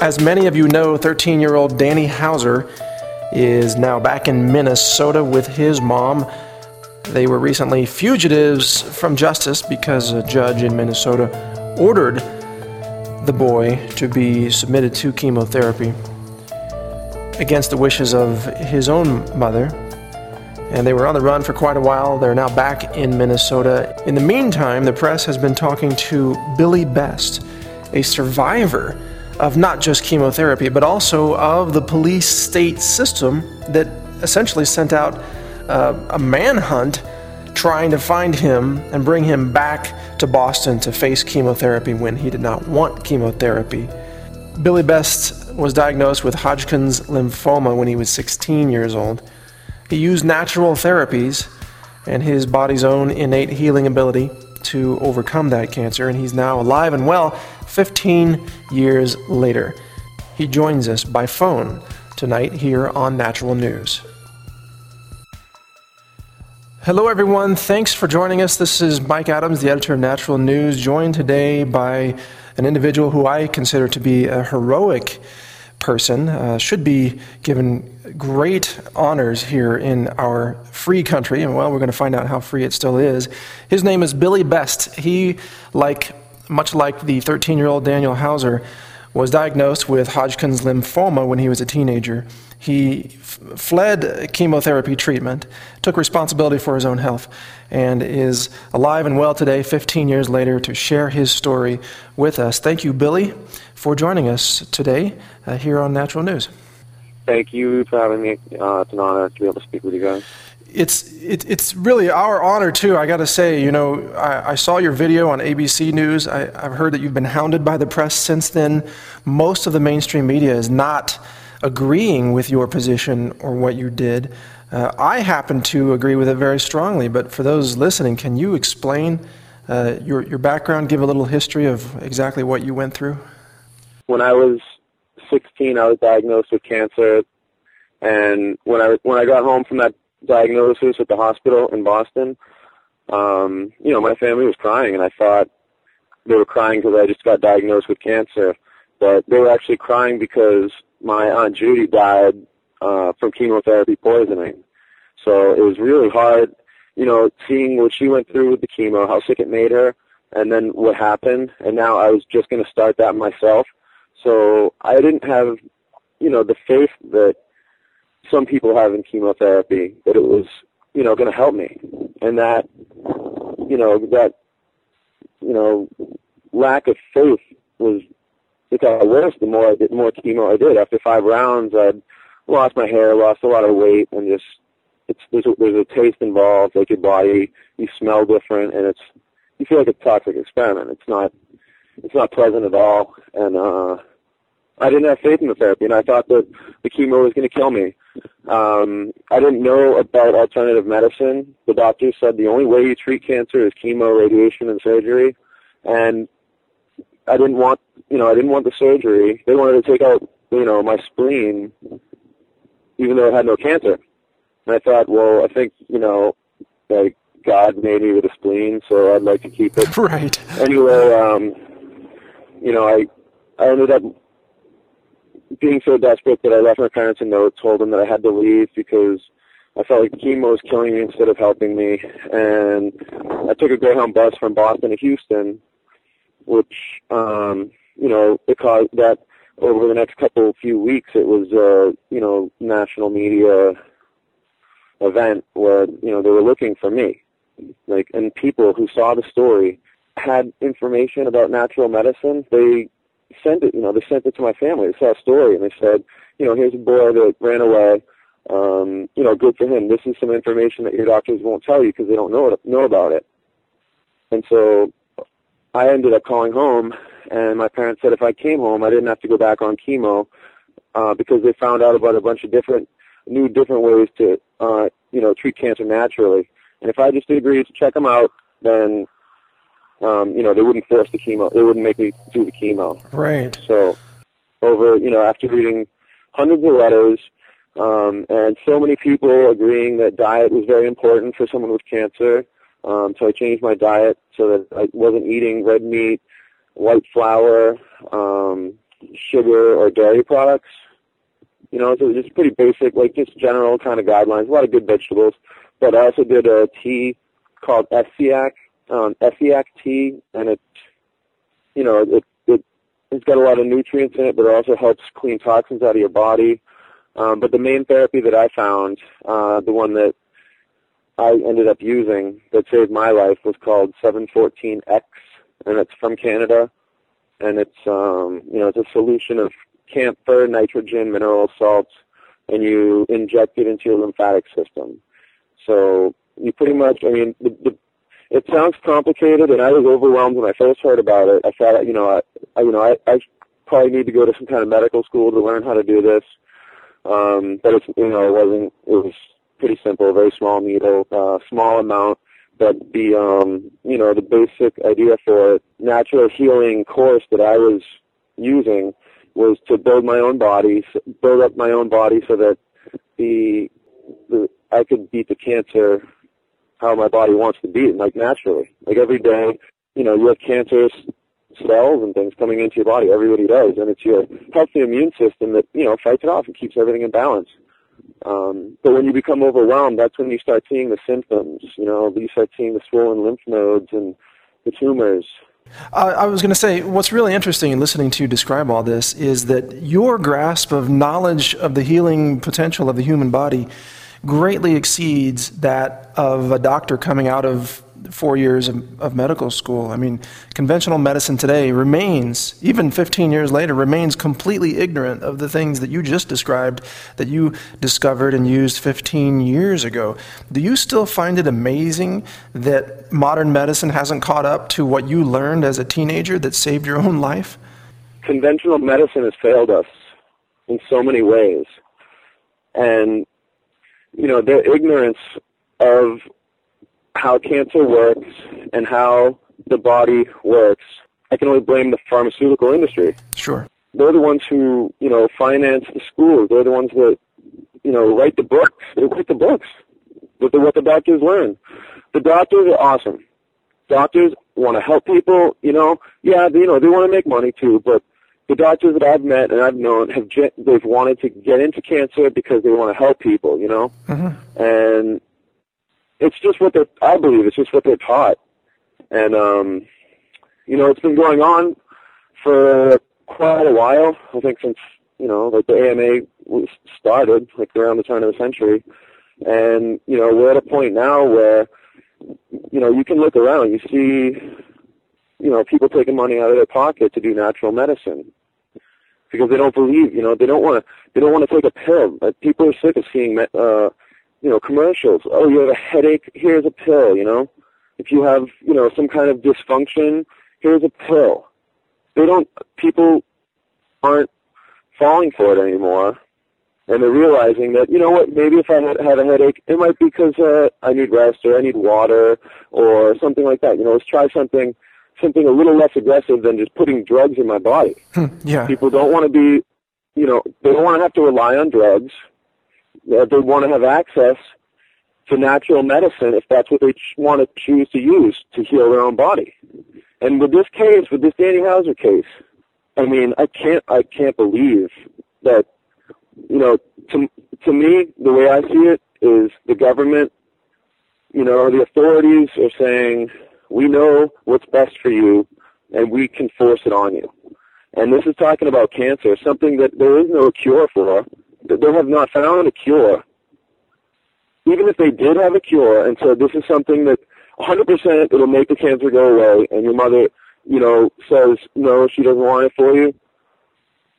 As many of you know, 13 year old Danny Hauser is now back in Minnesota with his mom. They were recently fugitives from justice because a judge in Minnesota ordered the boy to be submitted to chemotherapy against the wishes of his own mother. And they were on the run for quite a while. They're now back in Minnesota. In the meantime, the press has been talking to Billy Best, a survivor of not just chemotherapy, but also of the police state system that essentially sent out uh, a manhunt trying to find him and bring him back to Boston to face chemotherapy when he did not want chemotherapy. Billy Best was diagnosed with Hodgkin's lymphoma when he was 16 years old. He used natural therapies and his body's own innate healing ability to overcome that cancer, and he's now alive and well 15 years later. He joins us by phone tonight here on Natural News. Hello, everyone. Thanks for joining us. This is Mike Adams, the editor of Natural News, joined today by an individual who I consider to be a heroic person, uh, should be given great honors here in our free country. And well, we're going to find out how free it still is. His name is Billy Best. He, like much like the 13 year old Daniel Hauser, was diagnosed with Hodgkin's lymphoma when he was a teenager. He fled chemotherapy treatment, took responsibility for his own health, and is alive and well today, 15 years later, to share his story with us. Thank you, Billy, for joining us today uh, here on Natural News. Thank you for having me. Uh, it's an honor to be able to speak with you guys it's it, it's really our honor too. I got to say, you know, I, I, saw your video on ABC News. I, have heard that you've been hounded by the press since then. Most of the mainstream media is not agreeing with your position or what you did. Uh, I happen to agree with it very strongly. But for those listening, can you explain uh, your your background? Give a little history of exactly what you went through. When I was 16, I was diagnosed with cancer, and when I when I got home from that diagnosis at the hospital in Boston, um, you know, my family was crying, and I thought they were crying because I just got diagnosed with cancer, but they were actually crying because my aunt Judy died uh, from chemotherapy poisoning. So it was really hard, you know, seeing what she went through with the chemo, how sick it made her, and then what happened. And now I was just going to start that myself. So I didn't have, you know, the faith that some people have in chemotherapy that it was, you know, going to help me, and that, you know, that, you know, lack of faith was it got worse the more I did, more chemo I did. After five rounds, I'd lost my hair, lost a lot of weight, and just it's there's a, there's a taste involved. Like your body, you smell different, and it's you feel like a toxic experiment. It's not it's not pleasant at all, and uh, I didn't have faith in the therapy, and I thought that the chemo was going to kill me. Um, I didn't know about alternative medicine. The doctor said the only way you treat cancer is chemo, radiation, and surgery. And I didn't want, you know, I didn't want the surgery. They wanted to take out, you know, my spleen, even though it had no cancer. And I thought, well, I think, you know, like God made me with a spleen, so I'd like to keep it. Right. Anyway, um, you know, I I ended up being so desperate that I left my parents a note, told them that I had to leave because I felt like chemo was killing me instead of helping me. And I took a Greyhound bus from Boston to Houston, which, um, you know, it caused that over the next couple few weeks it was a, you know, national media event where, you know, they were looking for me. Like, and people who saw the story had information about natural medicine. They sent it, you know, they sent it to my family. They saw a story and they said, you know, here's a boy that ran away. Um, you know, good for him. This is some information that your doctors won't tell you because they don't know it, know about it. And so I ended up calling home, and my parents said if I came home, I didn't have to go back on chemo uh, because they found out about a bunch of different, new different ways to, uh, you know, treat cancer naturally. And if I just agreed to check them out, then um, you know, they wouldn't force the chemo. They wouldn't make me do the chemo. Right. So, over, you know, after reading hundreds of letters, um, and so many people agreeing that diet was very important for someone with cancer, um, so I changed my diet so that I wasn't eating red meat, white flour, um, sugar or dairy products. You know, so just pretty basic, like just general kind of guidelines. A lot of good vegetables. But I also did a tea called Essiac, um, tea, and it, you know, it, it it's got a lot of nutrients in it, but it also helps clean toxins out of your body. Um, but the main therapy that I found, uh, the one that I ended up using that saved my life was called 714X, and it's from Canada, and it's um, you know it's a solution of camphor, nitrogen, mineral salts, and you inject it into your lymphatic system. So you pretty much, I mean, the, the it sounds complicated, and I was overwhelmed when I first heard about it. I thought, you know, I, you know, I, I probably need to go to some kind of medical school to learn how to do this. Um, but it's, you know, it wasn't. It was pretty simple, very small needle, uh, small amount. But the, um, you know, the basic idea for it, natural healing course that I was using was to build my own body, build up my own body so that the, the I could beat the cancer how my body wants to beat, like naturally. Like every day, you know, you have cancerous cells and things coming into your body. Everybody does, and it's your healthy immune system that you know fights it off and keeps everything in balance. Um, but when you become overwhelmed, that's when you start seeing the symptoms. You know, you start seeing the swollen lymph nodes and the tumors. Uh, I was going to say, what's really interesting in listening to you describe all this is that your grasp of knowledge of the healing potential of the human body greatly exceeds that of a doctor coming out of four years of, of, medical school. I mean, conventional medicine today remains, even 15 years later, remains completely ignorant of the things that you just described that you discovered and used 15 years ago. Do you still find it amazing that modern medicine hasn't caught up to what you learned as a teenager that saved your own life? Conventional medicine has failed us in so many ways. And, you know, their ignorance of how cancer works and how the body works, I can only blame the pharmaceutical industry. Sure. They're the ones who, you know, finance the schools. They're the ones that, you know, write the books. They write the books with the, what the doctors learn. The doctors are awesome. Doctors want to help people, you know. Yeah, you know, they want to make money too, but the doctors that I've met and I've known have they've wanted to get into cancer because they want to help people, you know. Mm-hmm. And it's just what they're, I believe it's just what they're taught. And, um, you know, it's been going on for quite a while. I think since, you know, like the AMA was started, like around the turn of the century. And, you know, we're at a point now where, you know, you can look around, you see, you know, people taking money out of their pocket to do natural medicine because they don't believe, you know, they don't want to, they don't want to take a pill. Like people are sick of seeing, uh, you know, commercials. Oh, you have a headache? Here's a pill, you know. If you have, you know, some kind of dysfunction, here's a pill. They don't, people aren't falling for it anymore. And they're realizing that, you know what, maybe if I had, a headache, it might be because uh, I need rest or I need water or something like that. You know, let's try something, something a little less aggressive than just putting drugs in my body. Yeah. People don't want to be, you know, they don't want to have to rely on drugs uh, they want to have access to natural medicine if that's what they ch- want to choose to use to heal their own body. And with this case, with this Danny Hauser case, I mean, I can't, I can't believe that, you know, to, to me, the way I see it is the government, you know, the authorities are saying, we know what's best for you and we can force it on you. And this is talking about cancer, something that there is no cure for, they have not found a cure. Even if they did have a cure and said this is something that 100% it'll make the cancer go away, and your mother, you know, says no, she doesn't want it for you,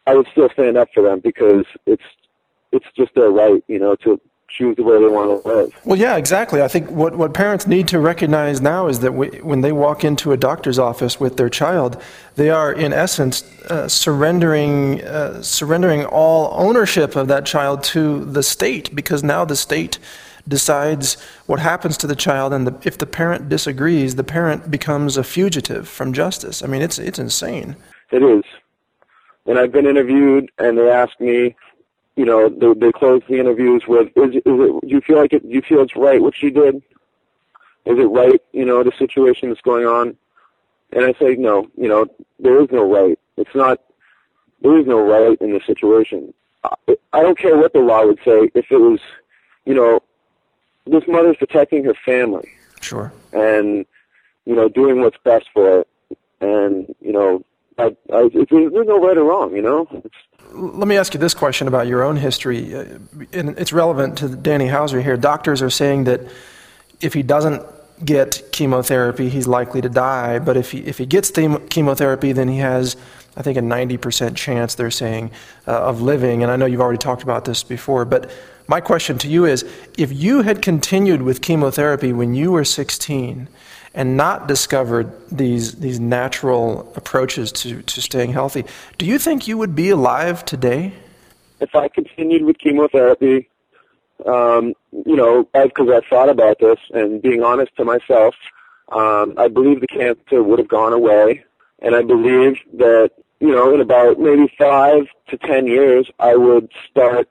I would still stand up for them because it's it's just their right, you know, to choose the way they want to live. Well, yeah, exactly. I think what, what parents need to recognize now is that we, when they walk into a doctor's office with their child, they are in essence uh, surrendering uh, surrendering all ownership of that child to the state because now the state decides what happens to the child, and the, if the parent disagrees, the parent becomes a fugitive from justice. I mean, it's it's insane. It is. And I've been interviewed, and they ask me you know, they, they close the interviews with, is, is it, do you feel like it, do you feel it's right what she did? Is it right, you know, the situation that's going on? And I say, no, you know, there is no right. It's not, there is no right in this situation. I, I don't care what the law would say if it was, you know, this mother's protecting her family. Sure. And, you know, doing what's best for it. And, you know, I, I, there's no right or wrong, you know? Let me ask you this question about your own history. Uh, and it's relevant to Danny Hauser here. Doctors are saying that if he doesn't get chemotherapy, he's likely to die. But if he, if he gets the chemotherapy, then he has, I think, a 90% chance, they're saying, uh, of living. And I know you've already talked about this before. But my question to you is if you had continued with chemotherapy when you were 16 and not discovered these, these natural approaches to, to staying healthy, do you think you would be alive today? If I continued with chemotherapy, um, you know, because I thought about this and being honest to myself, um, I believe the cancer would have gone away, and I believe that you know, in about maybe five to ten years, I would start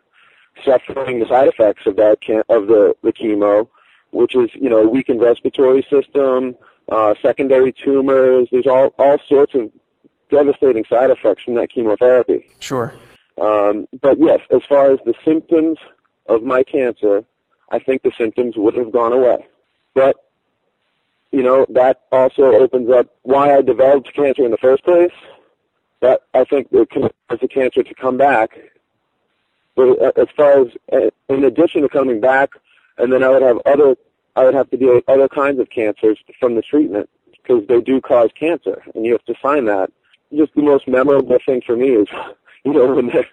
suffering the side effects of that can- of the the chemo, which is you know weakened respiratory system, uh, secondary tumors. There's all all sorts of devastating side effects from that chemotherapy. Sure. Um, but yes, as far as the symptoms of my cancer, I think the symptoms would have gone away. But, you know, that also opens up why I developed cancer in the first place. That I think it can cause the cancer to come back. But as far as, uh, in addition to coming back, and then I would have other, I would have to deal with other kinds of cancers from the treatment because they do cause cancer, and you have to sign that. Just the most memorable thing for me is, you know, when they're,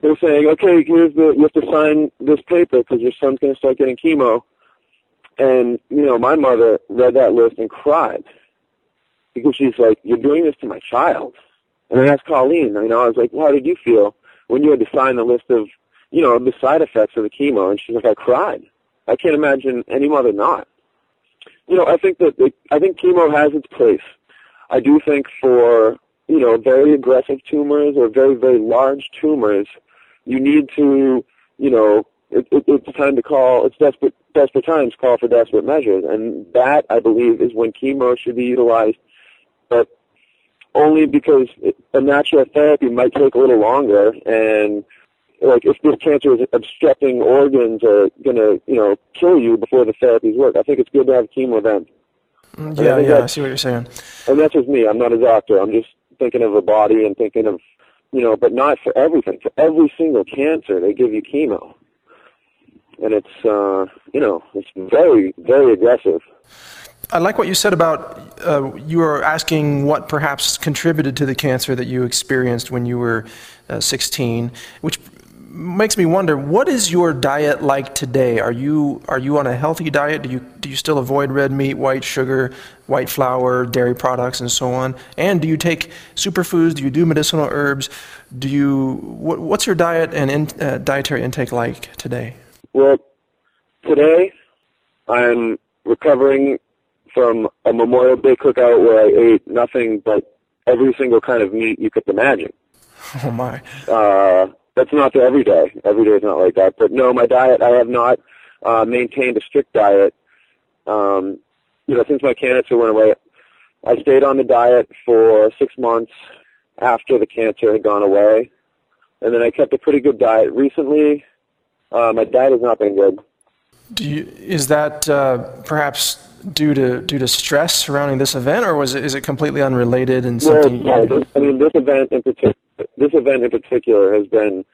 they're saying, okay, here's the, you have to sign this paper because your son's going to start getting chemo. And, you know, my mother read that list and cried because she's like, you're doing this to my child. And I asked Colleen, you know, I was like, well, how did you feel when you had to sign the list of, you know, the side effects of the chemo? And she's like, I cried. I can't imagine any mother not. You know, I think that the, I think chemo has its place. I do think for, you know, very aggressive tumors or very, very large tumors, you need to, you know, it, it, it's time to call, it's desperate, desperate times call for desperate measures. And that, I believe, is when chemo should be utilized, but only because it, a natural therapy might take a little longer and like if this cancer is obstructing organs or going to, you know, kill you before the therapies work, I think it's good to have chemo then. Mm, yeah, yeah, I see what you're saying. And that's just me. I'm not a doctor. I'm just thinking of a body and thinking of you know, but not for everything. For every single cancer, they give you chemo, and it's uh, you know, it's very, very aggressive. I like what you said about uh, you were asking what perhaps contributed to the cancer that you experienced when you were uh, 16, which makes me wonder what is your diet like today? Are you are you on a healthy diet? Do you do you still avoid red meat white sugar white flour dairy products and so on? And do you take superfoods? Do you do medicinal herbs? Do you what, what's your diet and in, uh, dietary intake like today? Well today i'm recovering from a memorial day cookout where i ate nothing but every single kind of meat you could imagine. Oh my. Uh that's not the every day. Every day is not like that. But no, my diet, I have not uh, maintained a strict diet. Um, you know, since my cancer went away, I stayed on the diet for six months after the cancer had gone away, and then I kept a pretty good diet. Recently, uh, my diet has not been good. Do you, is that uh, perhaps due to due to stress surrounding this event, or was it is it completely unrelated and something? Well, yeah, I mean, this event in particular this event in particular has been,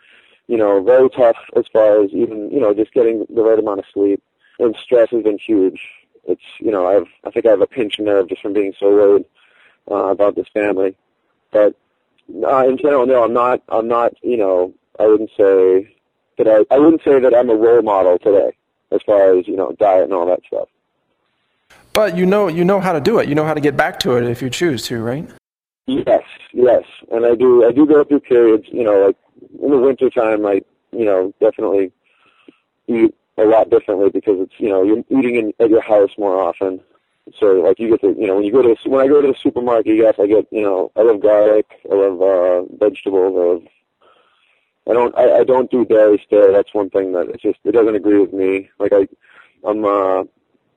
you know, very tough as far as even, you know, just getting the right amount of sleep. And stress has been huge. It's, you know, I've, I think I have a pinched nerve just from being so worried uh, about this family. But uh, in general, no, I'm not, I'm not, you know, I wouldn't say that I, I wouldn't say that I'm a role model today as far as, you know, diet and all that stuff. But you know, you know how to do it. You know how to get back to it if you choose to, right? Yes, yes, and I do. I do go through periods. You know, like in the winter time, I you know definitely eat a lot differently because it's you know you're eating in, at your house more often. So like you get to you know when you go to when I go to the supermarket, yes, I get you know I love garlic, I love uh, vegetables, I love. I don't I, I don't do dairy still. That's one thing that it's just it doesn't agree with me. Like I, I'm uh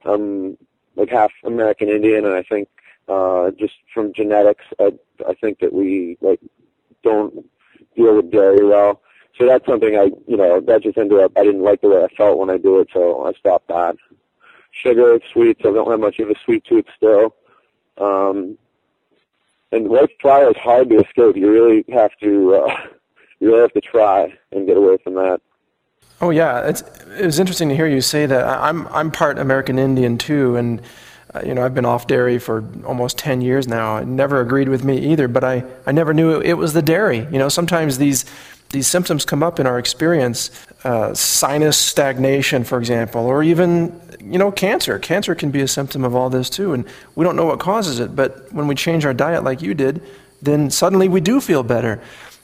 I'm like half American Indian, and I think uh, just from genetics, I, I think that we like don't deal with dairy well. So that's something I, you know, that just ended up, I didn't like the way I felt when I do it, so I stopped that. Sugar, sweets, I don't have much of a sweet tooth still. Um, and white flour is hard to escape. You really have to, uh, you really have to try and get away from that. Oh yeah, it's it was interesting to hear you say that. I'm I'm part American Indian too, and you know I've been off dairy for almost ten years now. It never agreed with me either, but I I never knew it, it was the dairy. You know sometimes these these symptoms come up in our experience, uh, sinus stagnation, for example, or even you know cancer. Cancer can be a symptom of all this too, and we don't know what causes it. But when we change our diet like you did, then suddenly we do feel better.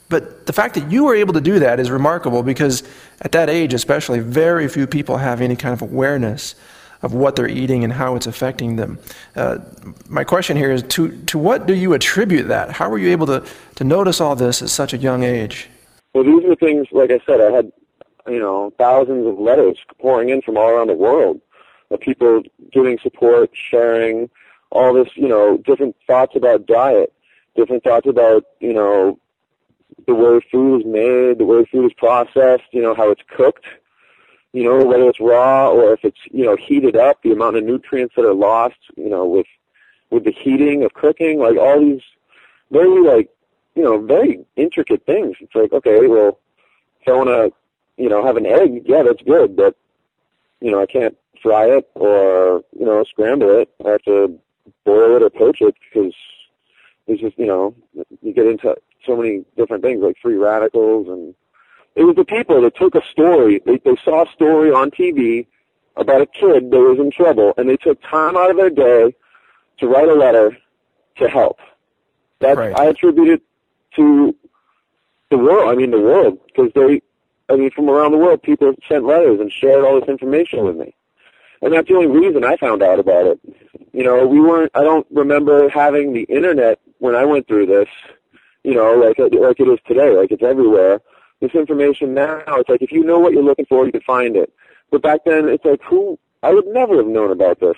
But the fact that you were able to do that is remarkable because at that age, especially, very few people have any kind of awareness of what they're eating and how it's affecting them. Uh, my question here is to, to what do you attribute that? How were you able to, to notice all this at such a young age? Well, these are things, like I said, I had, you know, thousands of letters pouring in from all around the world of people giving support, sharing all this, you know, different thoughts about diet, different thoughts about, you know, the way food is made, the way food is processed, you know, how it's cooked, you know, whether it's raw or if it's, you know, heated up, the amount of nutrients that are lost, you know, with, with the heating of cooking, like all these very, like, you know, very intricate things. It's like, okay, well, if I want to, you know, have an egg, yeah, that's good, but, you know, I can't fry it or, you know, scramble it. I have to boil it or poach it because it's just, you know, you get into so many different things like free radicals and it was the people that took a story, they, they saw a story on TV about a kid that was in trouble and they took time out of their day to write a letter to help. That's, right. I attribute it to the world, I mean the world, because they, I mean from around the world people sent letters and shared all this information with me. And that's the only reason I found out about it. You know, we weren't, I don't remember having the internet when I went through this you know, like like it is today, like it's everywhere. This information now, it's like if you know what you're looking for, you can find it. But back then, it's like who I would never have known about this.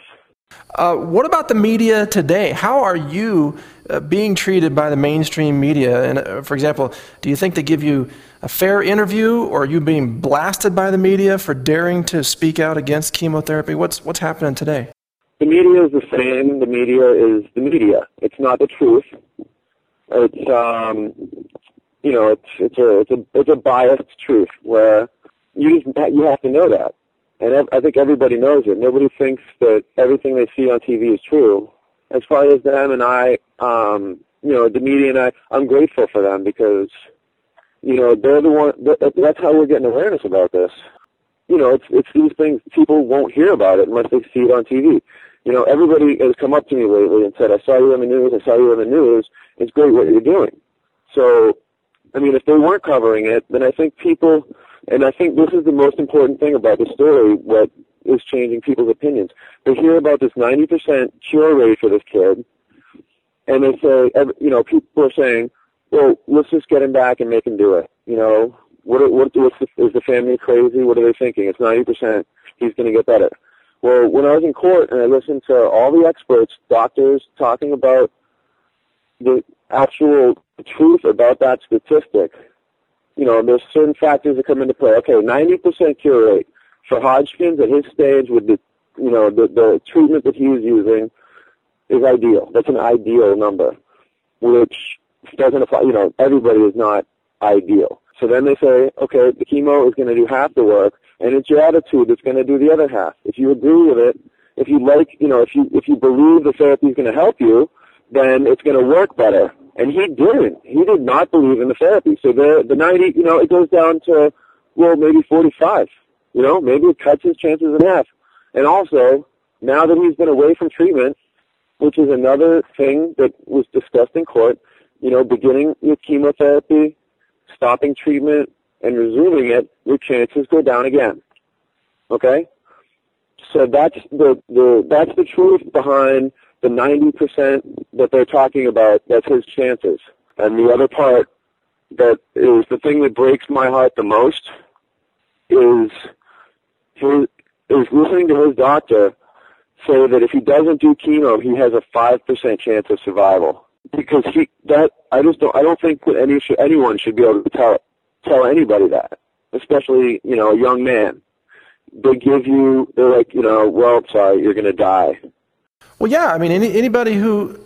Uh, what about the media today? How are you uh, being treated by the mainstream media? And uh, for example, do you think they give you a fair interview, or are you being blasted by the media for daring to speak out against chemotherapy? What's what's happening today? The media is the same. The media is the media. It's not the truth it's um, you know, it's it's a it's a it's a biased truth where you just you have to know that, and I think everybody knows it. Nobody thinks that everything they see on TV is true. As far as them and I, um, you know, the media and I, I'm grateful for them because, you know, they're the one. That's how we're getting awareness about this. You know, it's it's these things people won't hear about it unless they see it on TV you know, everybody has come up to me lately and said, I saw you on the news, I saw you on the news, it's great what you're doing. So, I mean, if they weren't covering it, then I think people, and I think this is the most important thing about the story, what is changing people's opinions. They hear about this 90% cure rate for this kid, and they say, you know, people are saying, well, let's just get him back and make him do it. You know, what, what, what's the, is the family crazy? What are they thinking? It's 90%. He's going to get better. Well, when I was in court and I listened to all the experts, doctors talking about the actual truth about that statistic, you know, there's certain factors that come into play. Okay, 90% cure rate for Hodgkin's at his stage with the, you know, the, the treatment that he was using is ideal. That's an ideal number, which doesn't apply, you know, everybody is not ideal. So then they say, okay, the chemo is going to do half the work, and it's your attitude that's going to do the other half. If you agree with it, if you like, you know, if you if you believe the therapy is going to help you, then it's going to work better. And he didn't. He did not believe in the therapy. So the the 90, you know, it goes down to well, maybe 45. You know, maybe it cuts his chances in half. And also, now that he's been away from treatment, which is another thing that was discussed in court, you know, beginning with chemotherapy, stopping treatment, and resuming it, your chances go down again. Okay? So that's the, the that's the truth behind the 90% that they're talking about. That's his chances. And the other part that is the thing that breaks my heart the most is his, is listening to his doctor say that if he doesn't do chemo, he has a 5% chance of survival. because he that I just don't I don't think that any anyone should be able to tell tell anybody that, especially you know a young man. They give you they're like you know well sorry you're gonna die. Well, yeah, I mean any, anybody who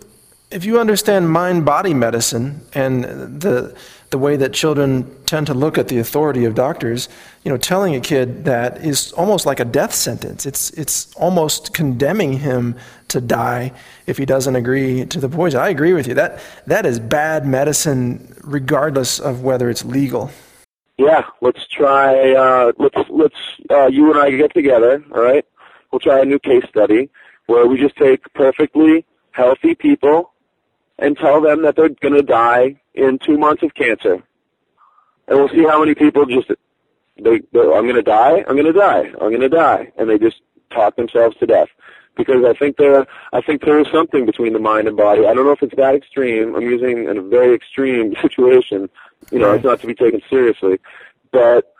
if you understand mind body medicine and the the way that children tend to look at the authority of doctors, you know, telling a kid that is almost like a death sentence. It's it's almost condemning him to die if he doesn't agree to the poison. I agree with you. That that is bad medicine, regardless of whether it's legal. Yeah, let's try. Uh, let's let's uh, you and I get together. All right, we'll try a new case study where we just take perfectly healthy people and tell them that they're going to die in two months of cancer, and we'll see how many people just they, I'm going to die, I'm going to die, I'm going to die, and they just talk themselves to death. Because I think there, I think there is something between the mind and body. I don't know if it's that extreme. I'm using a very extreme situation. You know, it's not to be taken seriously, but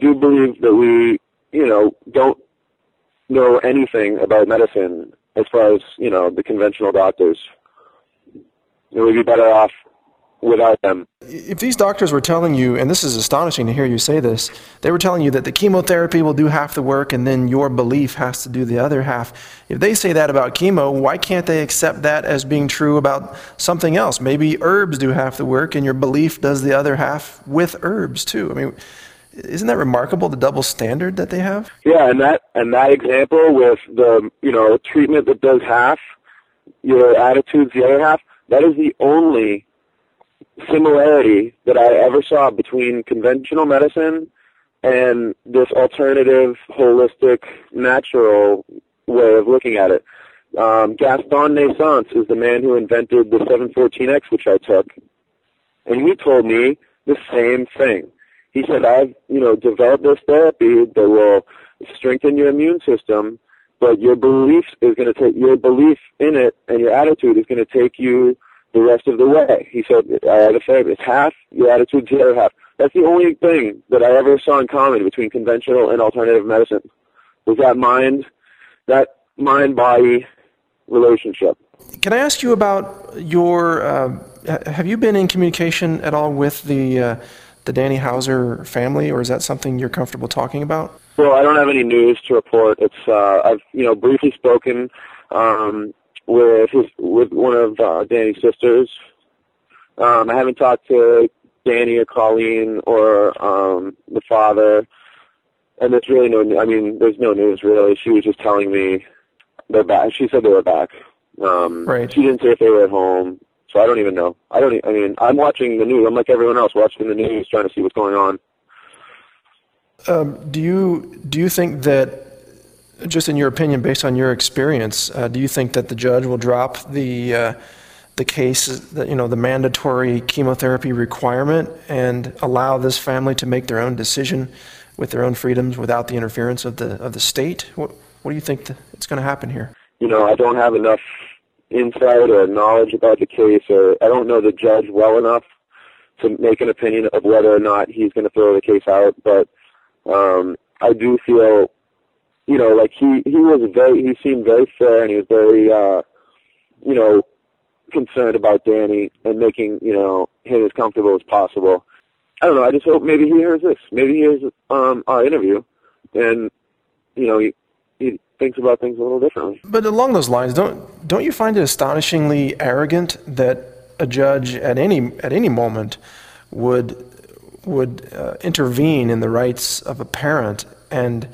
do believe that we, you know, don't know anything about medicine as far as you know the conventional doctors. It would be better off without them. If these doctors were telling you, and this is astonishing to hear you say this, they were telling you that the chemotherapy will do half the work and then your belief has to do the other half. If they say that about chemo, why can't they accept that as being true about something else? Maybe herbs do half the work and your belief does the other half with herbs too. I mean, isn't that remarkable the double standard that they have? Yeah, and that and that example with the you know treatment that does half, your attitude's the other half. That is the only similarity that I ever saw between conventional medicine and this alternative, holistic, natural way of looking at it. Um, Gaston Naessens is the man who invented the 714X, which I took, and he told me the same thing. He said, I've, you know, developed this therapy that will strengthen your immune system, but your belief is going to take, your belief in it and your attitude is going to take you the rest of the way. He said, I had a favorite. It's half your attitude to the other half. That's the only thing that I ever saw in common between conventional and alternative medicine was that mind, that mind-body relationship. Can I ask you about your? Uh, have you been in communication at all with the uh, the Danny Hauser family, or is that something you're comfortable talking about? Well, I don't have any news to report. It's uh, I've you know briefly spoken um, with his with one of uh, Danny's sisters. Um, I haven't talked to Danny or Colleen or um, the father, and there's really no. I mean, there's no news really. She was just telling me they're back. She said they were back. Um, right. She didn't say if they were at home, so I don't even know. I don't. I mean, I'm watching the news. I'm like everyone else, watching the news, trying to see what's going on. Um, do you do you think that just in your opinion, based on your experience, uh, do you think that the judge will drop the uh, the case, that, you know, the mandatory chemotherapy requirement, and allow this family to make their own decision with their own freedoms without the interference of the of the state? What what do you think it's going to happen here? You know, I don't have enough insight or knowledge about the case, or I don't know the judge well enough to make an opinion of whether or not he's going to throw the case out. But um, I do feel you know, like he he was very he seemed very fair and he was very uh you know concerned about Danny and making you know him as comfortable as possible. I don't know. I just hope maybe he hears this. Maybe he hears um our interview, and you know he thinks about things a little differently. But along those lines, don't don't you find it astonishingly arrogant that a judge at any at any moment would would uh, intervene in the rights of a parent and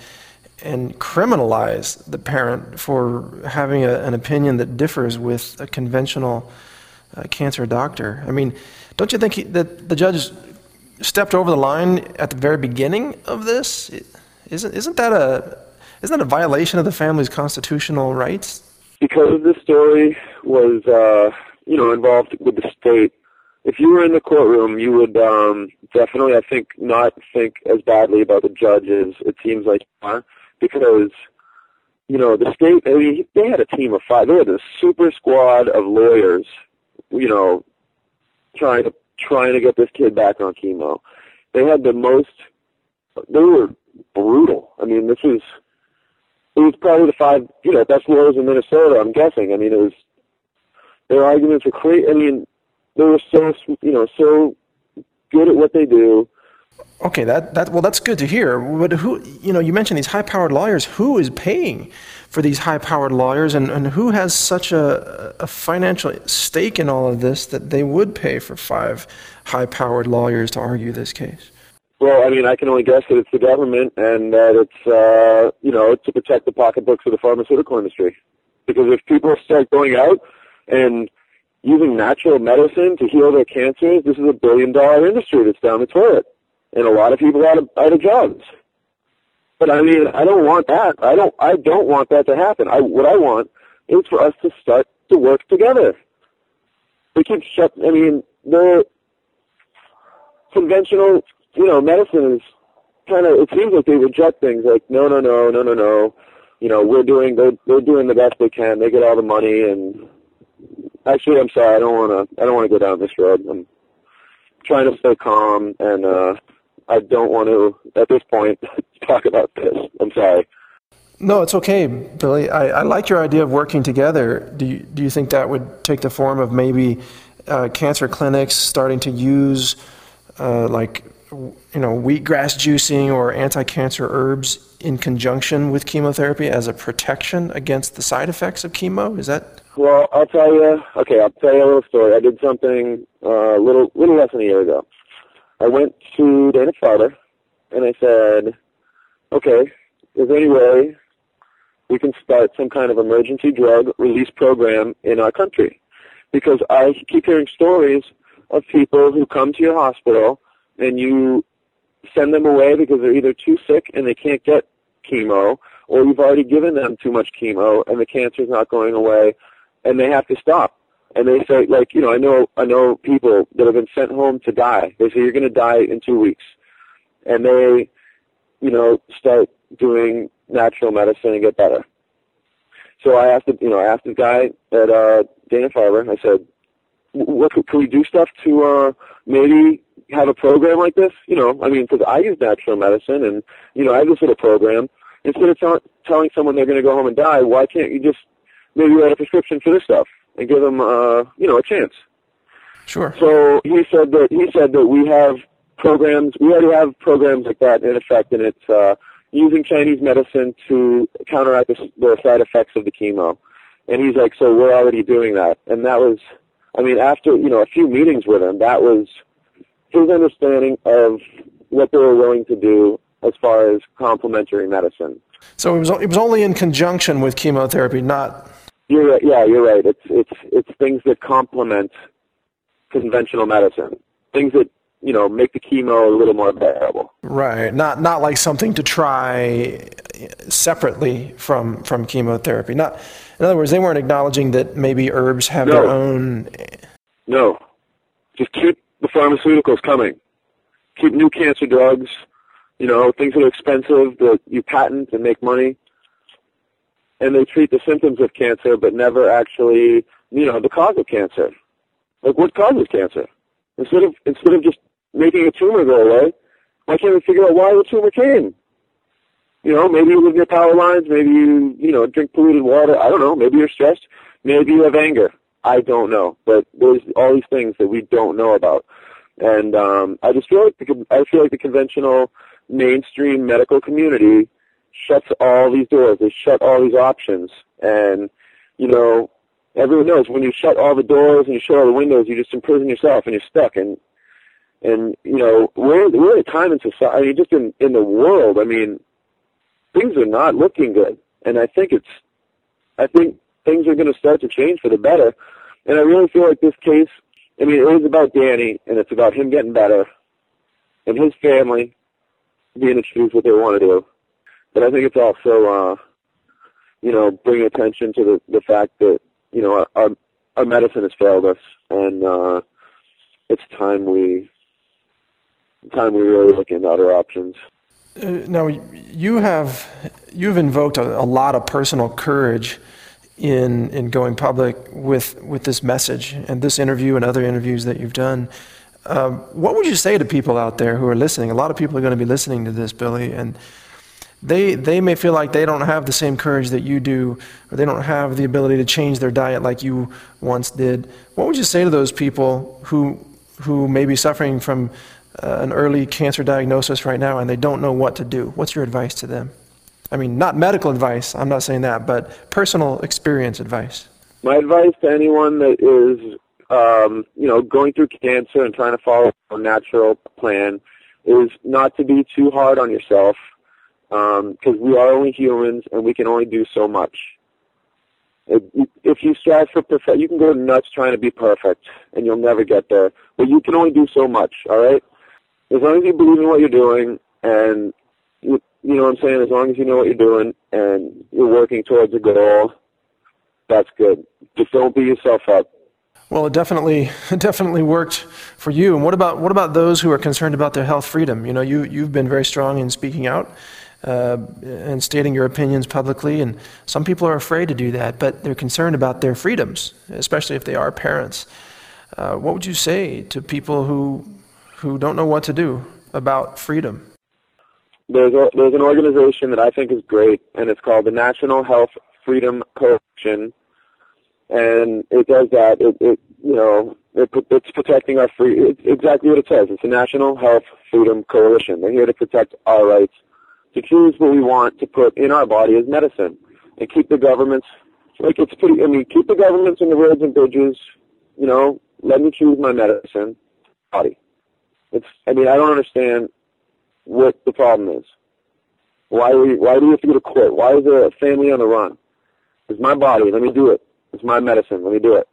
and criminalize the parent for having a, an opinion that differs with a conventional uh, cancer doctor. I mean, don't you think he, that the judge stepped over the line at the very beginning of this? Isn't isn't that a isn't that a violation of the family's constitutional rights? Because this story was, uh, you know, involved with the state. If you were in the courtroom, you would um, definitely, I think, not think as badly about the judge as it seems like you are because you know the state. I mean, they had a team of five. They had a super squad of lawyers. You know, trying to trying to get this kid back on chemo. They had the most. They were brutal. I mean, this was. It was probably the five, you know, best lawyers in Minnesota. I'm guessing. I mean, it was. Their arguments were crazy. I mean, they were so you know so good at what they do. Okay, that, that well, that's good to hear. But who, you know, you mentioned these high-powered lawyers. Who is paying for these high-powered lawyers, and, and who has such a, a financial stake in all of this that they would pay for five high-powered lawyers to argue this case? Well, I mean, I can only guess that it's the government and that it's, uh, you know, to protect the pocketbooks of the pharmaceutical industry. Because if people start going out and using natural medicine to heal their cancers, this is a billion dollar industry that's down the toilet. And a lot of people out of, out of jobs. But I mean, I don't want that. I don't, I don't want that to happen. I, what I want is for us to start to work together. We keep shut, I mean, the conventional, you know, medicine is kind of, it seems like they reject things like, no, no, no, no, no, no. You know, we're doing, they're, they're doing the best they can. They get all the money and actually, I'm sorry. I don't want to. I don't want to go down this road. I'm trying to stay calm, and uh, I don't want to at this point talk about this. I'm sorry. No, it's okay, Billy. I, I like your idea of working together. Do you, do you think that would take the form of maybe uh, cancer clinics starting to use uh, like you know wheatgrass juicing or anti-cancer herbs in conjunction with chemotherapy as a protection against the side effects of chemo? Is that well, I'll tell you. Okay, I'll tell you a little story. I did something a uh, little little less than a year ago. I went to Dana Farber and I said, "Okay, is there any way we can start some kind of emergency drug release program in our country?" Because I keep hearing stories of people who come to your hospital and you send them away because they're either too sick and they can't get chemo, or you've already given them too much chemo and the cancer's not going away, and they have to stop. And they say, like, you know, I know, I know people that have been sent home to die. They say you're going to die in two weeks, and they, you know, start doing natural medicine and get better. So I asked, the, you know, I asked the guy at uh, Dana Farber. I said, "What can we do stuff to uh, maybe have a program like this? You know, I mean, because I use natural medicine, and you know, I have this little program. Instead of t- telling someone they're going to go home and die, why can't you just maybe write a prescription for this stuff and give them, uh, you know, a chance. Sure. So he said that he said that we have programs. We already have programs like that in effect, and it's uh, using Chinese medicine to counteract the, the side effects of the chemo. And he's like, so we're already doing that. And that was, I mean, after you know a few meetings with him, that was his understanding of what they were willing to do as far as complementary medicine. So it was it was only in conjunction with chemotherapy, not you're right. Yeah, you're right. It's it's it's things that complement conventional medicine. Things that you know make the chemo a little more bearable. Right. Not not like something to try separately from from chemotherapy. Not in other words, they weren't acknowledging that maybe herbs have no. their own. No. Just keep the pharmaceuticals coming. Keep new cancer drugs. You know, things that are expensive that you patent and make money and they treat the symptoms of cancer, but never actually, you know, the cause of cancer. Like, what causes cancer? Instead of instead of just making a tumor go away, why can't we figure out why the tumor came? You know, maybe you live near power lines, maybe you, you know, drink polluted water. I don't know. Maybe you're stressed. Maybe you have anger. I don't know. But there's all these things that we don't know about. And um, I just feel like the, I feel like the conventional mainstream medical community shuts all these doors. They shut all these options. And, you know, everyone knows when you shut all the doors and you shut all the windows, you just imprison yourself and you're stuck. And, and, you know, we're, we're at a time in society, I mean, just in, in the world, I mean, things are not looking good. And I think it's, I think things are going to start to change for the better. And I really feel like this case, I mean, it is about Danny and it's about him getting better and his family being able to choose what they want to do. But I think it's also, uh, you know, bringing attention to the the fact that you know our our medicine has failed us, and uh, it's time we time we really look into other options. Uh, now you have you've invoked a, a, lot of personal courage in in going public with with this message and this interview and other interviews that you've done. Um, what would you say to people out there who are listening? A lot of people are going to be listening to this, Billy, and they they may feel like they don't have the same courage that you do, or they don't have the ability to change their diet like you once did. What would you say to those people who who may be suffering from uh, an early cancer diagnosis right now and they don't know what to do? What's your advice to them? I mean, not medical advice. I'm not saying that, but personal experience advice. My advice to anyone that is, um, you know, going through cancer and trying to follow a natural plan is not to be too hard on yourself because um, we are only humans and we can only do so much. If you strive for perfect, you can go nuts trying to be perfect, and you'll never get there. But you can only do so much. All right. As long as you believe in what you're doing, and you know what I'm saying. As long as you know what you're doing and you're working towards a goal, that's good. Just don't beat yourself up. Well, it definitely it definitely worked for you. And what about what about those who are concerned about their health freedom? You know, you you've been very strong in speaking out uh, and stating your opinions publicly, and some people are afraid to do that, but they're concerned about their freedoms, especially if they are parents. Uh, what would you say to people who who don't know what to do about freedom? There's a, there's an organization that I think is great, and it's called the National Health Freedom Coalition and it does that. It, it you know, it, it's protecting our free. It's exactly what it says. It's a National Health Freedom Coalition. They're here to protect our rights to choose what we want to put in our body as medicine, and keep the governments like it's pretty. I mean, keep the governments and the roads and bridges. You know, let me choose my medicine body. It's. I mean, I don't understand what the problem is. Why we, Why do we have to go to court? Why is there a family on the run? It's my body. Let me do it. It's my medicine. Let me do it.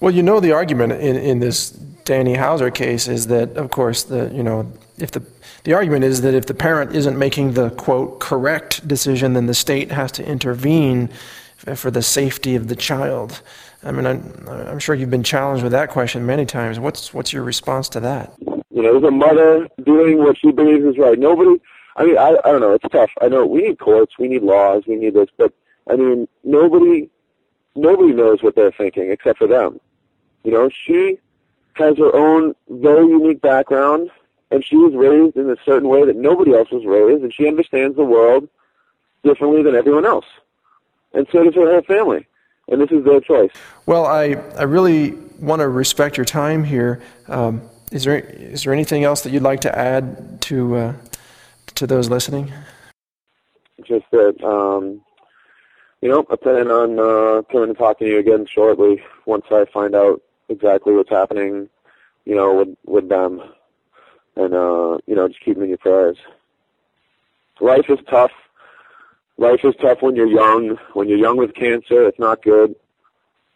Well, you know the argument in, in this Danny Hauser case is that, of course, the you know if the the argument is that if the parent isn't making the quote correct decision, then the state has to intervene for the safety of the child. I mean, I'm, I'm sure you've been challenged with that question many times. What's what's your response to that? You know, as a mother doing what she believes is right. Nobody. I mean, I I don't know. It's tough. I know we need courts, we need laws, we need this, but I mean, nobody nobody knows what they're thinking except for them. You know, she has her own very unique background, and she was raised in a certain way that nobody else was raised, and she understands the world differently than everyone else. And so does her whole family. And this is their choice. Well, I, I really want to respect your time here. Um, is there is there anything else that you'd like to add to uh, to those listening? Just that um, you know, I plan on uh, coming and talking to you again shortly once I find out exactly what's happening, you know, with with them, and uh, you know, just keep me in your prayers. Life is tough. Life is tough when you're young. When you're young with cancer, it's not good,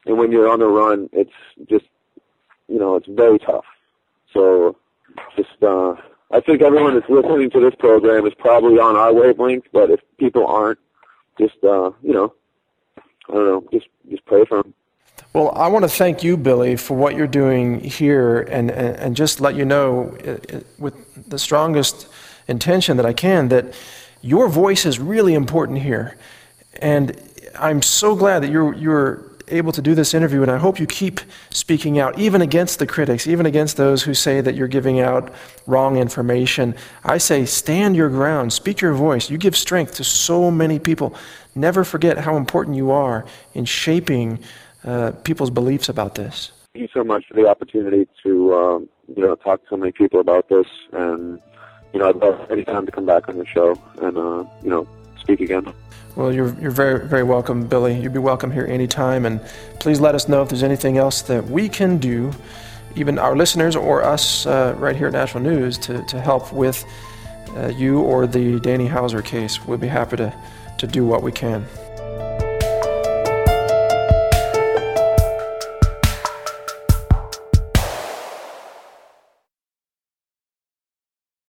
and when you're on the run, it's just, you know, it's very tough. So, just, uh, I think everyone that's listening to this program is probably on our wavelength, but if people aren't, just uh, you know, I don't know, just just pray for them. Well, I want to thank you, Billy, for what you're doing here, and and, and just let you know, uh, uh, with the strongest intention that I can, that your voice is really important here, and I'm so glad that you're you're able to do this interview, and I hope you keep speaking out, even against the critics, even against those who say that you're giving out wrong information. I say, stand your ground, speak your voice. You give strength to so many people. Never forget how important you are in shaping uh, people's beliefs about this. Thank you so much for the opportunity to, um, you know, talk to so many people about this, and you know, I'd love any time to come back on the show and, uh, you know, speak again. Well, you're, you're very, very welcome, Billy. You'd be welcome here anytime. And please let us know if there's anything else that we can do, even our listeners or us uh, right here at Natural News, to, to help with uh, you or the Danny Hauser case. We'll be happy to, to do what we can.